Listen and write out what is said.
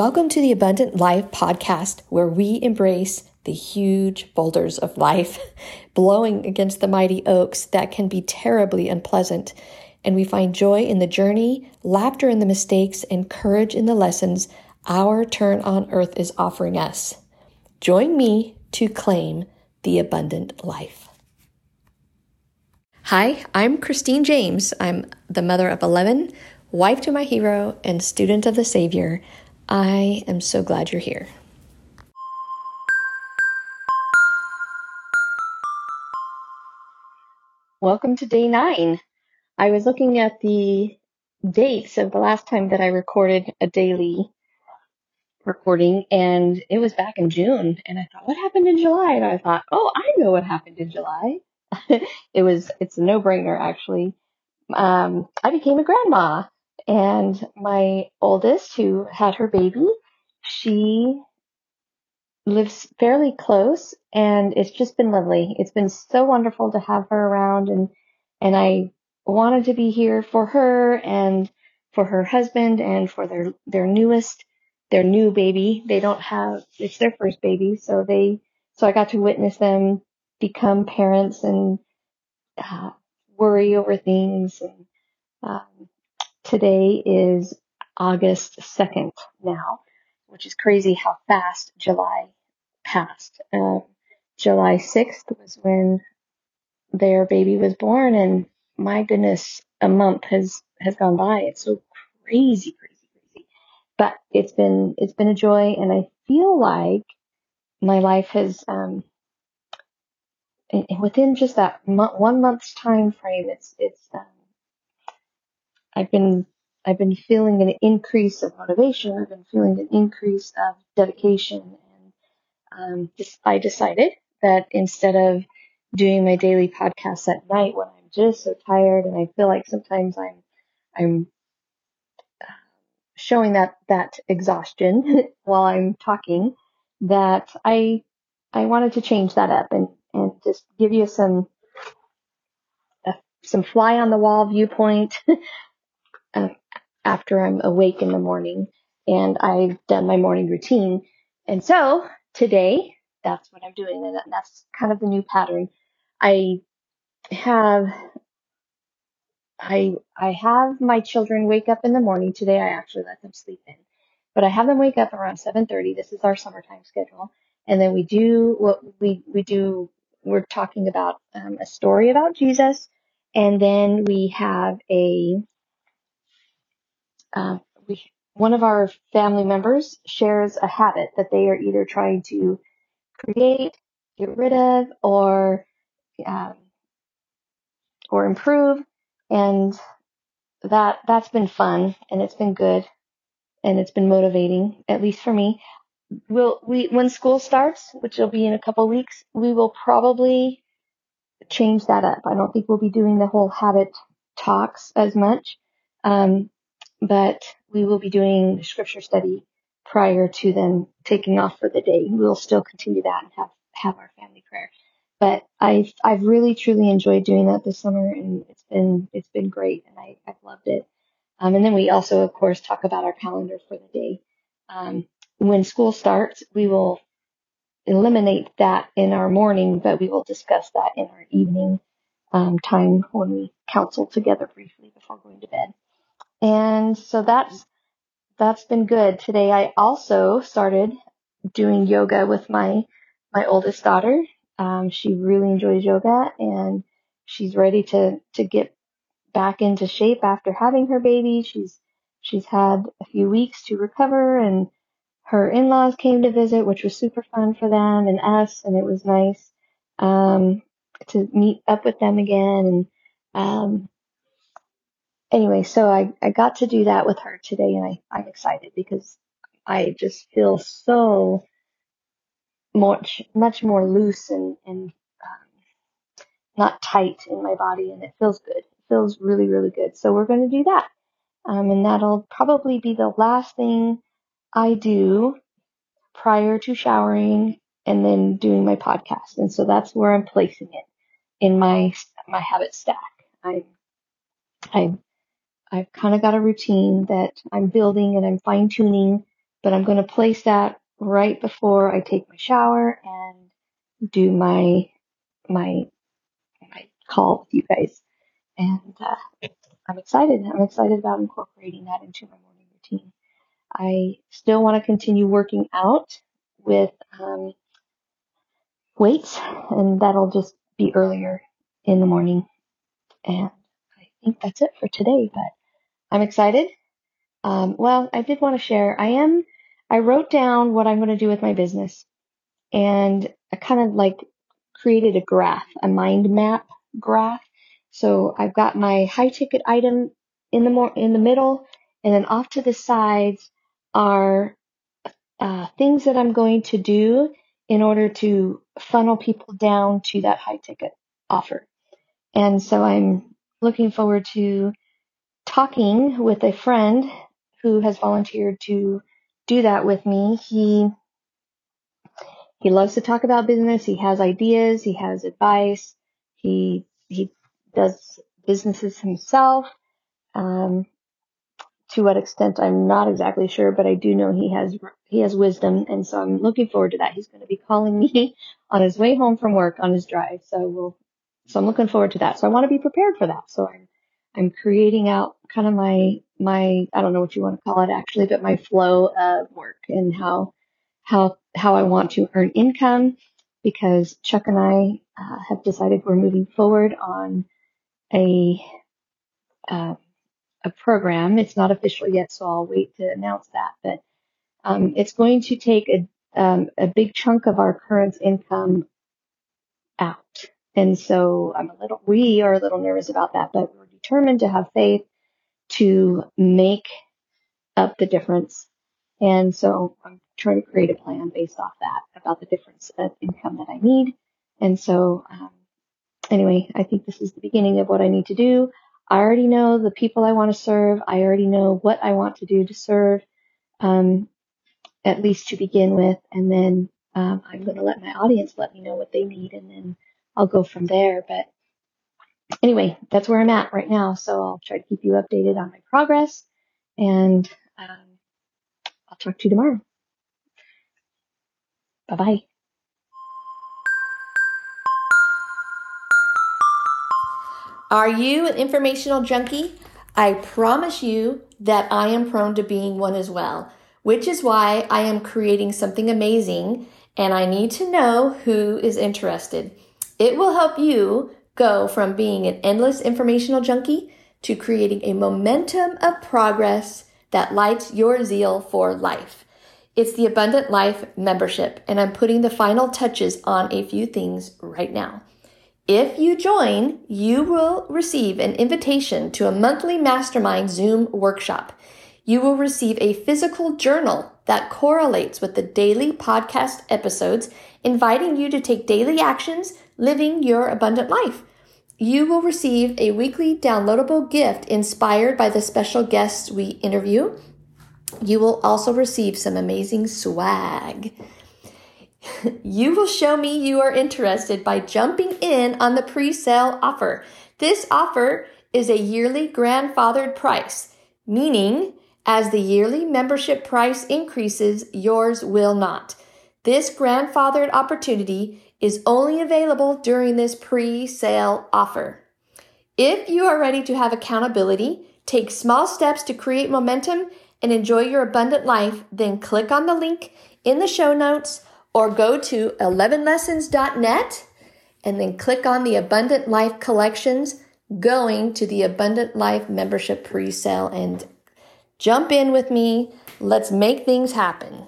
Welcome to the Abundant Life podcast, where we embrace the huge boulders of life, blowing against the mighty oaks that can be terribly unpleasant. And we find joy in the journey, laughter in the mistakes, and courage in the lessons our turn on earth is offering us. Join me to claim the abundant life. Hi, I'm Christine James. I'm the mother of 11, wife to my hero, and student of the Savior. I am so glad you're here. Welcome to day nine. I was looking at the dates of the last time that I recorded a daily recording, and it was back in June. And I thought, what happened in July? And I thought, oh, I know what happened in July. it was, it's a no brainer actually. Um, I became a grandma and my oldest, who had her baby, she lives fairly close and it's just been lovely. It's been so wonderful to have her around and, and I wanted to be here for her and for her husband and for their, their newest, their new baby. They don't have, it's their first baby. So they, so I got to witness them become parents and uh, worry over things and, um, Today is August 2nd now, which is crazy how fast July passed. Um, July 6th was when their baby was born and my goodness, a month has, has gone by. It's so crazy, crazy, crazy. But it's been, it's been a joy and I feel like my life has, um, within just that one month's time frame, it's, it's, um, I've been I've been feeling an increase of motivation. I've been feeling an increase of dedication, and um, this, I decided that instead of doing my daily podcasts at night when I'm just so tired and I feel like sometimes I'm I'm showing that that exhaustion while I'm talking, that I I wanted to change that up and and just give you some uh, some fly on the wall viewpoint after I'm awake in the morning and I've done my morning routine. And so today, that's what I'm doing. And that's kind of the new pattern. I have, I, I have my children wake up in the morning. Today I actually let them sleep in, but I have them wake up around 7.30. This is our summertime schedule. And then we do what we, we do. We're talking about um, a story about Jesus. And then we have a uh, we, one of our family members shares a habit that they are either trying to create, get rid of, or um, or improve, and that that's been fun and it's been good and it's been motivating, at least for me. We'll we when school starts, which will be in a couple weeks, we will probably change that up. I don't think we'll be doing the whole habit talks as much. Um, but we will be doing scripture study prior to them taking off for the day. We'll still continue that and have, have our family prayer. But I've, I've really truly enjoyed doing that this summer and it's been, it's been great and I, I've loved it. Um, and then we also, of course, talk about our calendar for the day. Um, when school starts, we will eliminate that in our morning, but we will discuss that in our evening um, time when we counsel together briefly before going to bed. And so that's, that's been good. Today I also started doing yoga with my, my oldest daughter. Um, she really enjoys yoga and she's ready to, to get back into shape after having her baby. She's, she's had a few weeks to recover and her in-laws came to visit, which was super fun for them and us. And it was nice, um, to meet up with them again. And, um, anyway, so I, I got to do that with her today and I, I'm excited because I just feel so much, much more loose and, and, um, not tight in my body and it feels good. It feels really, really good. So we're going to do that. Um, and that'll probably be the last thing I do prior to showering and then doing my podcast. And so that's where I'm placing it in my, my habit stack. I, I I've kind of got a routine that I'm building and I'm fine tuning but I'm going to place that right before I take my shower and do my my my call with you guys. And uh, I'm excited. I'm excited about incorporating that into my morning routine. I still want to continue working out with um, weights, and that'll just be earlier in the morning. And I think that's it for today, but I'm excited. Um, well, I did want to share. I am, I wrote down what I'm going to do with my business and I kind of like created a graph, a mind map graph. So I've got my high ticket item in the more, in the middle and then off to the sides are uh, things that I'm going to do in order to funnel people down to that high ticket offer. And so I'm looking forward to talking with a friend who has volunteered to do that with me. He he loves to talk about business. He has ideas. He has advice. He he does businesses himself. Um, to what extent I'm not exactly sure, but I do know he has he has wisdom, and so I'm looking forward to that. He's going to be calling me on his way home from work on his drive, so we'll so I'm looking forward to that. So I want to be prepared for that. So I'm I'm creating out kind of my my I don't know what you want to call it actually, but my flow of work and how how how I want to earn income because Chuck and I uh, have decided we're moving forward on a uh, a program. It's not official yet, so I'll wait to announce that. But um, it's going to take a um, a big chunk of our current income out, and so I'm a little. We are a little nervous about that, but we're determined to have faith to make up the difference. And so I'm trying to create a plan based off that about the difference of income that I need. And so, um, anyway, I think this is the beginning of what I need to do. I already know the people I want to serve. I already know what I want to do to serve, um, at least to begin with. And then um, I'm going to let my audience let me know what they need, and then I'll go from there. But anyway, that's where I'm at right now. So I'll try to keep you updated on my progress, and um, I'll talk to you tomorrow. Bye bye. Are you an informational junkie? I promise you that I am prone to being one as well, which is why I am creating something amazing and I need to know who is interested. It will help you go from being an endless informational junkie to creating a momentum of progress that lights your zeal for life. It's the Abundant Life membership, and I'm putting the final touches on a few things right now. If you join, you will receive an invitation to a monthly mastermind Zoom workshop. You will receive a physical journal that correlates with the daily podcast episodes, inviting you to take daily actions living your abundant life. You will receive a weekly downloadable gift inspired by the special guests we interview. You will also receive some amazing swag. you will show me you are interested by jumping in on the pre sale offer. This offer is a yearly grandfathered price, meaning as the yearly membership price increases, yours will not. This grandfathered opportunity is only available during this pre sale offer. If you are ready to have accountability, take small steps to create momentum, and enjoy your abundant life, then click on the link in the show notes or go to 11lessons.net and then click on the Abundant Life collections going to the Abundant Life membership pre-sale and jump in with me. Let's make things happen.